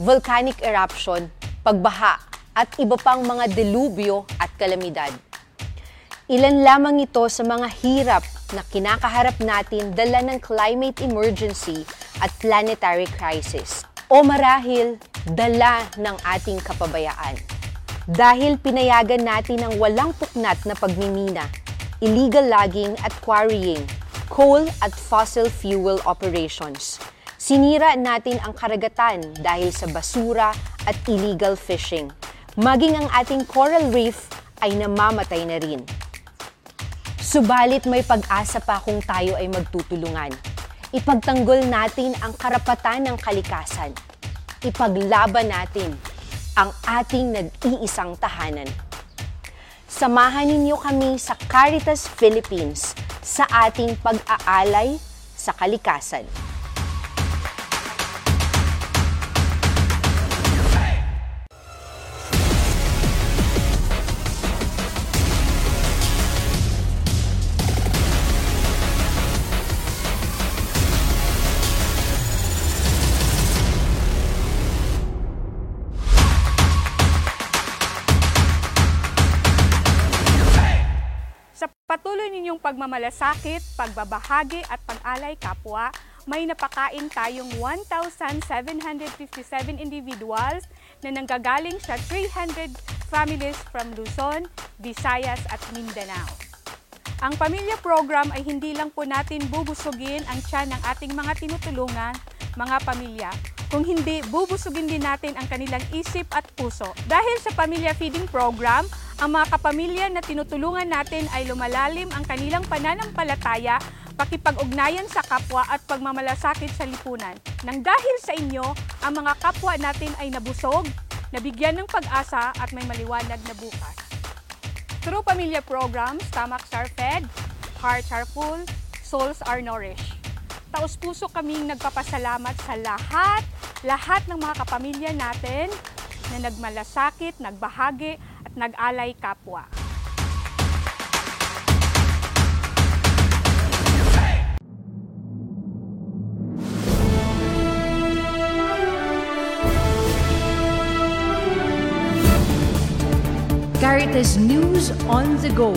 volcanic eruption, pagbaha, at iba pang mga delubyo at kalamidad. Ilan lamang ito sa mga hirap na kinakaharap natin dala ng climate emergency at planetary crisis. O marahil, dala ng ating kapabayaan. Dahil pinayagan natin ang walang puknat na pagmimina, illegal logging at quarrying, coal at fossil fuel operations – Sinira natin ang karagatan dahil sa basura at illegal fishing. Maging ang ating coral reef ay namamatay na rin. Subalit may pag-asa pa kung tayo ay magtutulungan. Ipagtanggol natin ang karapatan ng kalikasan. Ipaglaban natin ang ating nag-iisang tahanan. Samahan ninyo kami sa Caritas Philippines sa ating pag-aalay sa kalikasan. Patuloy ninyong pagmamalasakit, pagbabahagi at pag-alay kapwa, may napakain tayong 1,757 individuals na nanggagaling sa 300 families from Luzon, Visayas at Mindanao. Ang pamilya program ay hindi lang po natin bubusugin ang tiyan ng ating mga tinutulungan, mga pamilya, kung hindi bubusugin din natin ang kanilang isip at puso. Dahil sa pamilya feeding program, ang mga kapamilya na tinutulungan natin ay lumalalim ang kanilang pananampalataya, pakipag-ugnayan sa kapwa at pagmamalasakit sa lipunan. Nang dahil sa inyo, ang mga kapwa natin ay nabusog, nabigyan ng pag-asa at may maliwanag na bukas. Through pamilya programs, stomachs are fed, hearts are full, souls are nourished. Taos-puso kaming nagpapasalamat sa lahat, lahat ng mga kapamilya natin na nagmalasakit, nagbahagi nag-alay kapwa. Caritas News on the Go,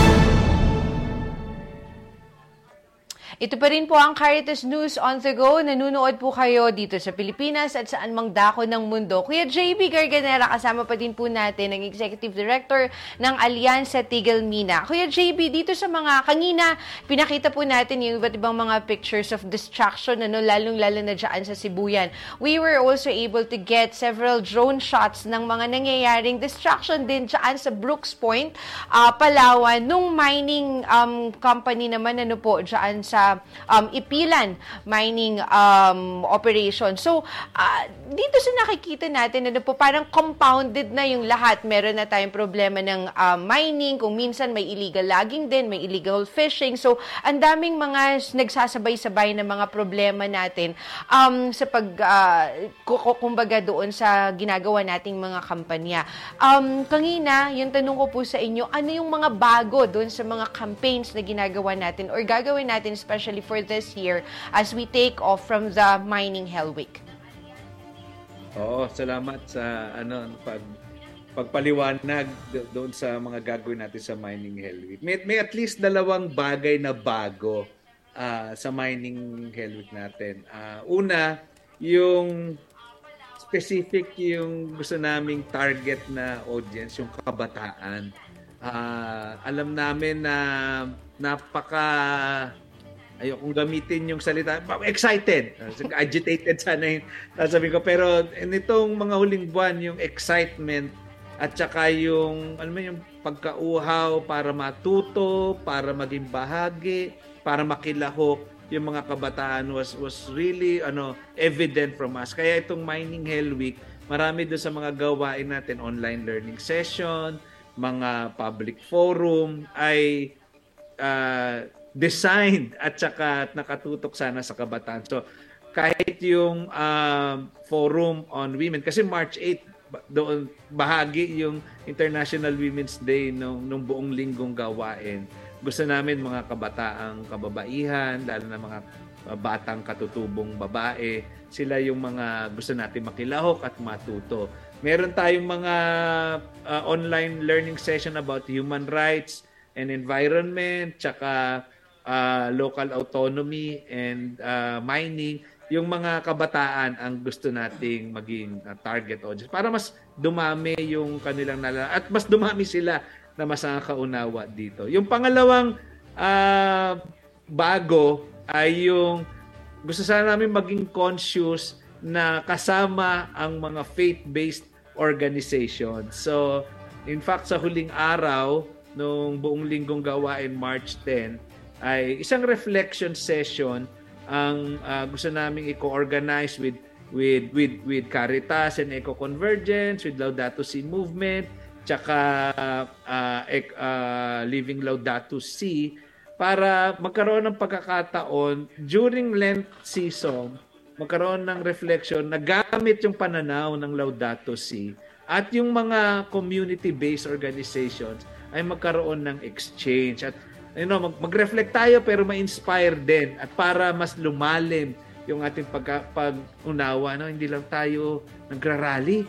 Ito pa rin po ang Caritas News on the go. Nanunood po kayo dito sa Pilipinas at saan mang dako ng mundo. Kuya JB Garganera, kasama pa din po natin ang Executive Director ng Alyansa Tigil Mina. Kuya JB, dito sa mga kanina, pinakita po natin yung iba't ibang mga pictures of distraction, ano, lalong-lalo na dyan sa Sibuyan. We were also able to get several drone shots ng mga nangyayaring distraction din dyan sa Brooks Point, uh, Palawan, nung mining um, company naman, ano po, dyan sa um, Ipilan mining um, operation. So, uh, dito sa nakikita natin, ano po, parang compounded na yung lahat. Meron na tayong problema ng uh, mining, kung minsan may illegal logging din, may illegal fishing. So, ang daming mga nagsasabay-sabay na mga problema natin um, sa pag, uh, kumbaga doon sa ginagawa nating mga kampanya. Um, kanina, yung tanong ko po sa inyo, ano yung mga bago doon sa mga campaigns na ginagawa natin or gagawin natin especially for this year as we take off from the mining Hell Week? Oo, salamat sa ano pag pagpaliwanag doon sa mga gagawin natin sa Mining Hell Week. May, may at least dalawang bagay na bago uh, sa Mining Hell Week natin. Uh, una, yung specific yung gusto naming target na audience, yung kabataan. Uh, alam namin na napaka ayokong gamitin yung salita, excited. Agitated sana yung sasabihin ko. Pero nitong mga huling buwan, yung excitement at saka yung, ano mo yung pagkauhaw para matuto, para maging bahagi, para makilahok yung mga kabataan was was really ano evident from us. Kaya itong Mining Hell Week, marami doon sa mga gawain natin, online learning session, mga public forum ay uh, designed at saka nakatutok sana sa kabataan. So, kahit yung uh, forum on women, kasi March 8, doon bahagi yung International Women's Day nung, nung buong linggong gawain. Gusto namin mga kabataang kababaihan, lalo na mga batang katutubong babae, sila yung mga gusto natin makilahok at matuto. Meron tayong mga uh, online learning session about human rights and environment, tsaka uh, local autonomy and uh, mining, yung mga kabataan ang gusto nating maging uh, target audience para mas dumami yung kanilang nalala at mas dumami sila na mas nakakaunawa dito. Yung pangalawang uh, bago ay yung gusto sana namin maging conscious na kasama ang mga faith-based organization. So, in fact, sa huling araw, nung buong linggong gawain March 10, ay isang reflection session ang uh, gusto naming i-organize with with with with Caritas and Eco Convergence, with Laudato Si movement, tsaka uh, uh, Living Laudato Si para magkaroon ng pagkakataon during Lent season magkaroon ng reflection na gamit yung pananaw ng Laudato Si at yung mga community-based organizations ay magkaroon ng exchange. At you know, mag- mag-reflect tayo pero ma-inspire din at para mas lumalim yung ating pagka, pag-unawa. No? Hindi lang tayo nagrarally,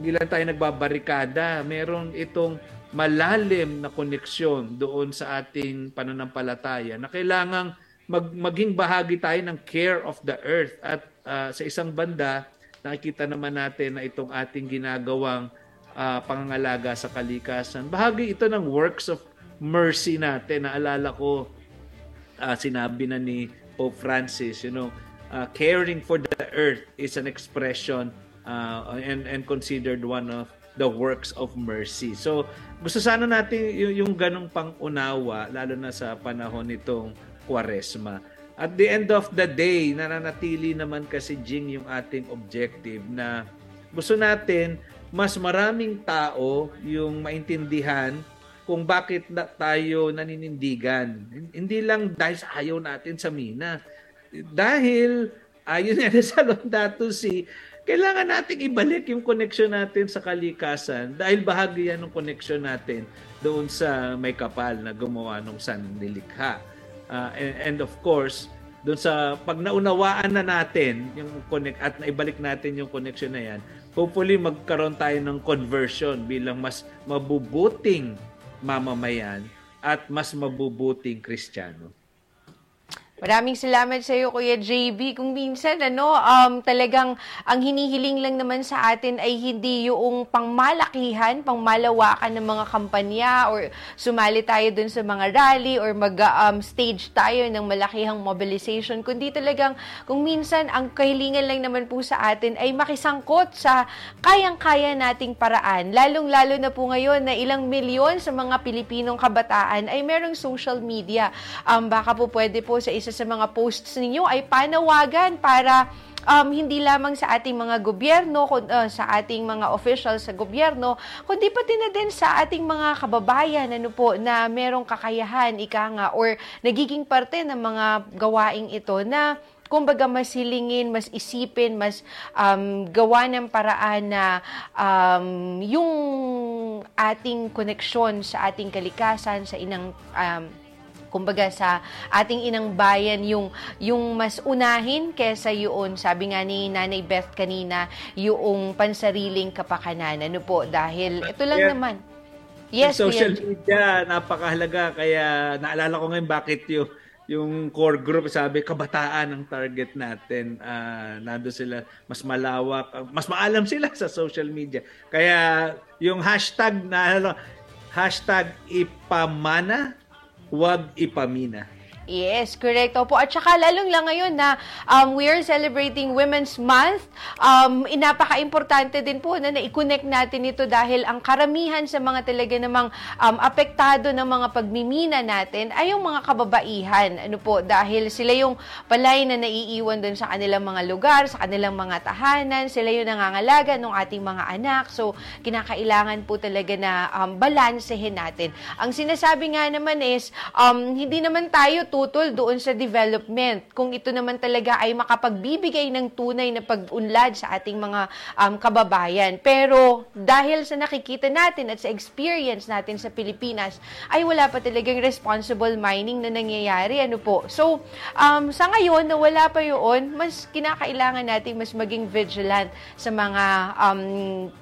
hindi lang tayo nagbabarikada. Meron itong malalim na koneksyon doon sa ating pananampalataya na kailangang mag, maging bahagi tayo ng care of the earth at uh, sa isang banda nakikita naman natin na itong ating ginagawang uh, pangangalaga sa kalikasan. Bahagi ito ng works of mercy natin. Naalala ko, uh, sinabi na ni Pope Francis, you know, uh, caring for the earth is an expression uh, and, and considered one of the works of mercy. So, gusto sana natin yung, yung ganong pang-unawa, lalo na sa panahon nitong Kwaresma. At the end of the day, nananatili naman kasi Jing yung ating objective na gusto natin mas maraming tao yung maintindihan kung bakit na tayo naninindigan. Hindi lang dahil sa ayaw natin sa mina. Dahil ayon nga sa Laudato Si, kailangan nating ibalik yung connection natin sa kalikasan dahil bahagi yan ng connection natin doon sa may kapal na gumawa ng sanlilikha. Uh, and, and of course, doon sa pag naunawaan na natin yung connect at naibalik natin yung connection na yan, hopefully magkaroon tayo ng conversion bilang mas mabubuting mamamayan at mas mabubuting Kristiyano. Maraming salamat sa iyo, Kuya JB. Kung minsan, ano, um, talagang ang hinihiling lang naman sa atin ay hindi yung pangmalakihan, pangmalawakan ng mga kampanya or sumali tayo dun sa mga rally or mag-stage um, tayo ng malakihang mobilization, kundi talagang kung minsan ang kahilingan lang naman po sa atin ay makisangkot sa kayang-kaya nating paraan. Lalong-lalo na po ngayon na ilang milyon sa mga Pilipinong kabataan ay merong social media. Um, baka po pwede po sa isa isa sa mga posts ninyo ay panawagan para um, hindi lamang sa ating mga gobyerno, uh, sa ating mga officials sa gobyerno, kundi pati na din sa ating mga kababayan ano po, na merong kakayahan, ika nga, or nagiging parte ng mga gawaing ito na kumbaga mas hilingin, mas isipin, mas um, gawa ng paraan na um, yung ating koneksyon sa ating kalikasan, sa inang um, kumbaga sa ating inang bayan yung yung mas unahin kaysa yun sabi nga ni Nanay Beth kanina yung pansariling kapakanan. Ano po dahil ito lang yeah. naman. Yes, yung social Kuya. media napakahalaga. Kaya naalala ko ngayon bakit yung yung core group sabi kabataan ang target natin. Uh, nando sila mas malawak mas maalam sila sa social media. Kaya yung hashtag na ano, hashtag ipamana huwag ipamina. Yes, correct. Opo. At saka lalong lang ngayon na um, we are celebrating Women's Month, um, inapaka-importante din po na na-connect natin ito dahil ang karamihan sa mga talaga namang um, apektado ng mga pagmimina natin ay yung mga kababaihan. Ano po, dahil sila yung palay na naiiwan doon sa kanilang mga lugar, sa kanilang mga tahanan, sila yung nangangalaga ng ating mga anak. So, kinakailangan po talaga na um, balansehin natin. Ang sinasabi nga naman is, um, hindi naman tayo tutol doon sa development. Kung ito naman talaga ay makapagbibigay ng tunay na pag-unlad sa ating mga um, kababayan. Pero dahil sa nakikita natin at sa experience natin sa Pilipinas, ay wala pa talagang responsible mining na nangyayari. Ano po? So, um, sa ngayon, na wala pa yun, mas kinakailangan natin mas maging vigilant sa mga um,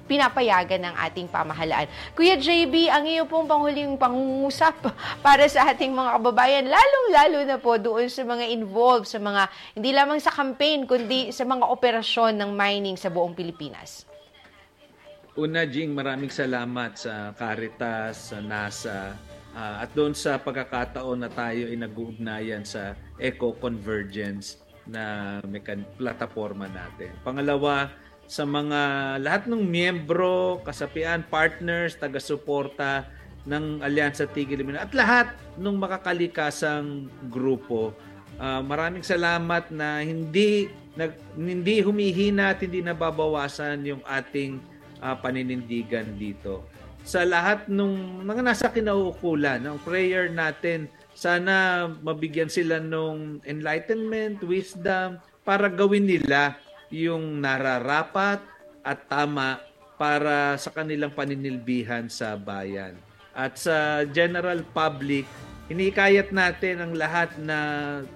pinapayagan ng ating pamahalaan. Kuya JB, ang iyo pong panghuling pangungusap para sa ating mga kababayan, lalong-lalo lalo na po doon sa mga involved sa mga, hindi lamang sa campaign, kundi sa mga operasyon ng mining sa buong Pilipinas? Una, Jing, maraming salamat sa Caritas, sa NASA, uh, at doon sa pagkakataon na tayo ay nag-uugnayan sa eco-convergence na mekan plataforma natin. Pangalawa, sa mga lahat ng miyembro, kasapian, partners, taga-suporta ng Alyansa Tigil at lahat ng makakalikasang grupo. Uh, maraming salamat na hindi nag, hindi humihina at hindi nababawasan yung ating uh, paninindigan dito. Sa lahat ng mga nasa kinaukulan, ng prayer natin, sana mabigyan sila ng enlightenment, wisdom, para gawin nila yung nararapat at tama para sa kanilang paninilbihan sa bayan. At sa general public, inikayat natin ang lahat na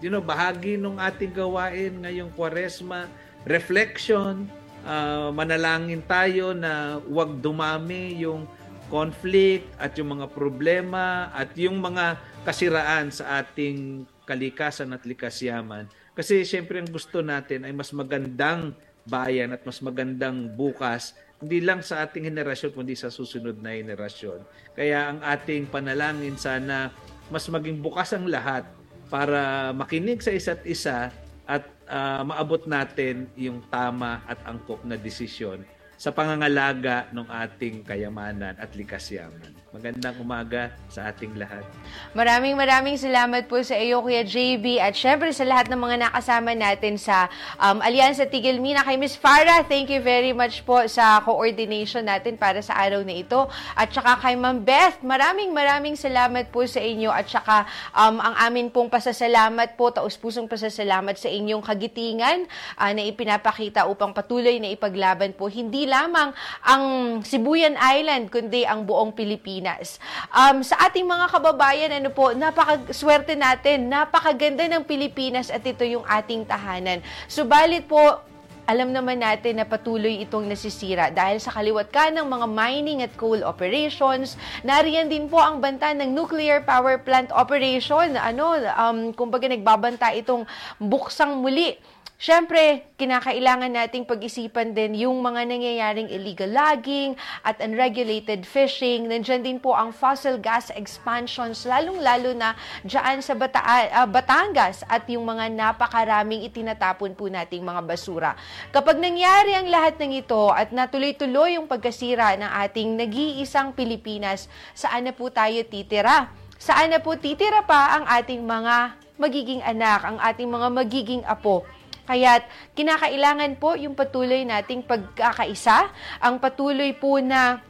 you know, bahagi ng ating gawain ngayong kwaresma, reflection, uh, manalangin tayo na huwag dumami yung conflict at yung mga problema at yung mga kasiraan sa ating kalikasan at likasyaman. Kasi siyempre ang gusto natin ay mas magandang bayan at mas magandang bukas hindi lang sa ating henerasyon kundi sa susunod na henerasyon. Kaya ang ating panalangin sana mas maging bukas ang lahat para makinig sa isa't isa at uh, maabot natin yung tama at angkop na desisyon sa pangangalaga ng ating kayamanan at likasyaman. Magandang umaga sa ating lahat. Maraming maraming salamat po sa iyo, Kuya JB, at syempre sa lahat ng mga nakasama natin sa um, Alyansa Tigil Mina. Kay Miss Farah, thank you very much po sa coordination natin para sa araw na ito. At saka kay Ma'am Beth, maraming maraming salamat po sa inyo. At saka um, ang amin pong pasasalamat po, taus-pusong pasasalamat sa inyong kagitingan uh, na ipinapakita upang patuloy na ipaglaban po hindi lamang ang Sibuyan Island, kundi ang buong Pilipinas Pilipinas. Um, sa ating mga kababayan, ano po, napakaswerte natin, napakaganda ng Pilipinas at ito yung ating tahanan. Subalit po, alam naman natin na patuloy itong nasisira dahil sa kaliwat ka ng mga mining at coal operations. Nariyan din po ang banta ng nuclear power plant operation. Ano, um, kumbaga nagbabanta itong buksang muli Siyempre, kinakailangan nating pag-isipan din yung mga nangyayaring illegal logging at unregulated fishing. Nandiyan din po ang fossil gas expansions, lalong-lalo na dyan sa Bata- uh, Batangas at yung mga napakaraming itinatapon po nating mga basura. Kapag nangyari ang lahat ng ito at natuloy-tuloy yung pagkasira ng ating nag-iisang Pilipinas, saan na po tayo titira? Saan na po titira pa ang ating mga magiging anak, ang ating mga magiging apo? Kaya't kinakailangan po yung patuloy nating pagkakaisa, ang patuloy po na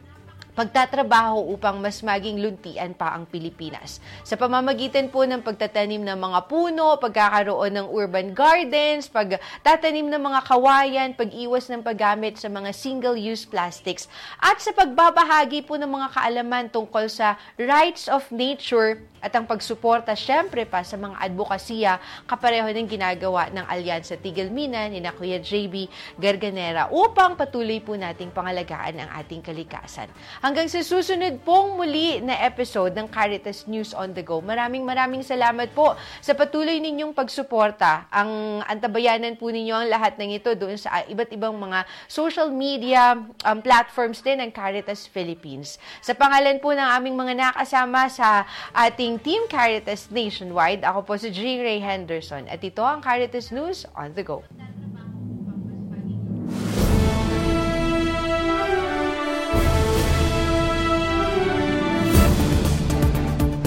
pagtatrabaho upang mas maging luntian pa ang Pilipinas. Sa pamamagitan po ng pagtatanim ng mga puno, pagkakaroon ng urban gardens, pagtatanim ng mga kawayan, pag-iwas ng paggamit sa mga single-use plastics, at sa pagbabahagi po ng mga kaalaman tungkol sa rights of nature at ang pagsuporta syempre pa sa mga advokasya kapareho ng ginagawa ng Alyansa Tigil Mina ni na Kuya JB Garganera upang patuloy po nating pangalagaan ang ating kalikasan. Hanggang sa susunod pong muli na episode ng Caritas News on the Go. Maraming maraming salamat po sa patuloy ninyong pagsuporta. Ang antabayanan po ninyo ang lahat ng ito doon sa iba't ibang mga social media um, platforms din ng Caritas Philippines. Sa pangalan po ng aming mga nakasama sa ating Team Caritas Nationwide. Ako po si G. Ray Henderson at ito ang Caritas News on the Go.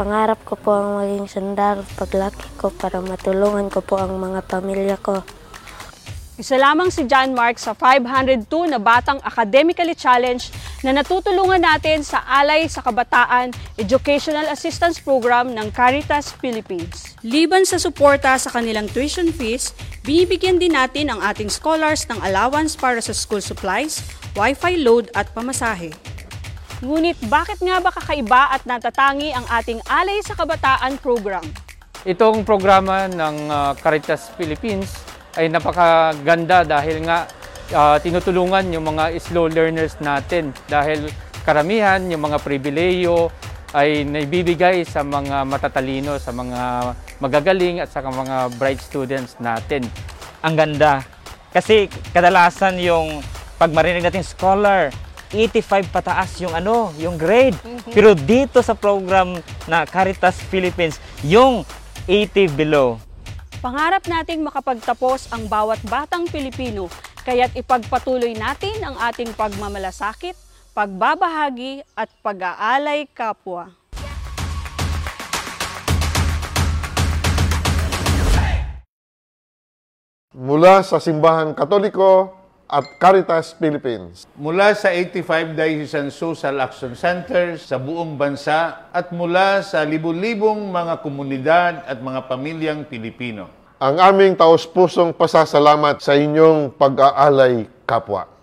Pangarap ko po ang maging sundalo paglaki ko para matulungan ko po ang mga pamilya ko. Isa lamang si John Mark sa 502 na batang academically challenged na natutulungan natin sa Alay sa Kabataan Educational Assistance Program ng Caritas Philippines. Liban sa suporta sa kanilang tuition fees, binibigyan din natin ang ating scholars ng allowance para sa school supplies, wifi load at pamasahe. Ngunit bakit nga ba kakaiba at natatangi ang ating Alay sa Kabataan program? Itong programa ng uh, Caritas Philippines ay napakaganda dahil nga uh, tinutulungan yung mga slow learners natin dahil karamihan yung mga pribileyo ay naibibigay sa mga matatalino, sa mga magagaling at sa mga bright students natin. Ang ganda. Kasi kadalasan yung pag marinig natin scholar, 85 pataas yung ano, yung grade. Pero dito sa program na Caritas Philippines, yung 80 below. Pangarap nating makapagtapos ang bawat batang Pilipino, kaya't ipagpatuloy natin ang ating pagmamalasakit, pagbabahagi at pag-aalay kapwa. Mula sa Simbahan Katoliko at Caritas Philippines. mula sa 85 Diocesan Social Action Centers sa buong bansa at mula sa libu-libong mga komunidad at mga pamilyang Pilipino. Ang aming taos-pusong pasasalamat sa inyong pag-aalay kapwa.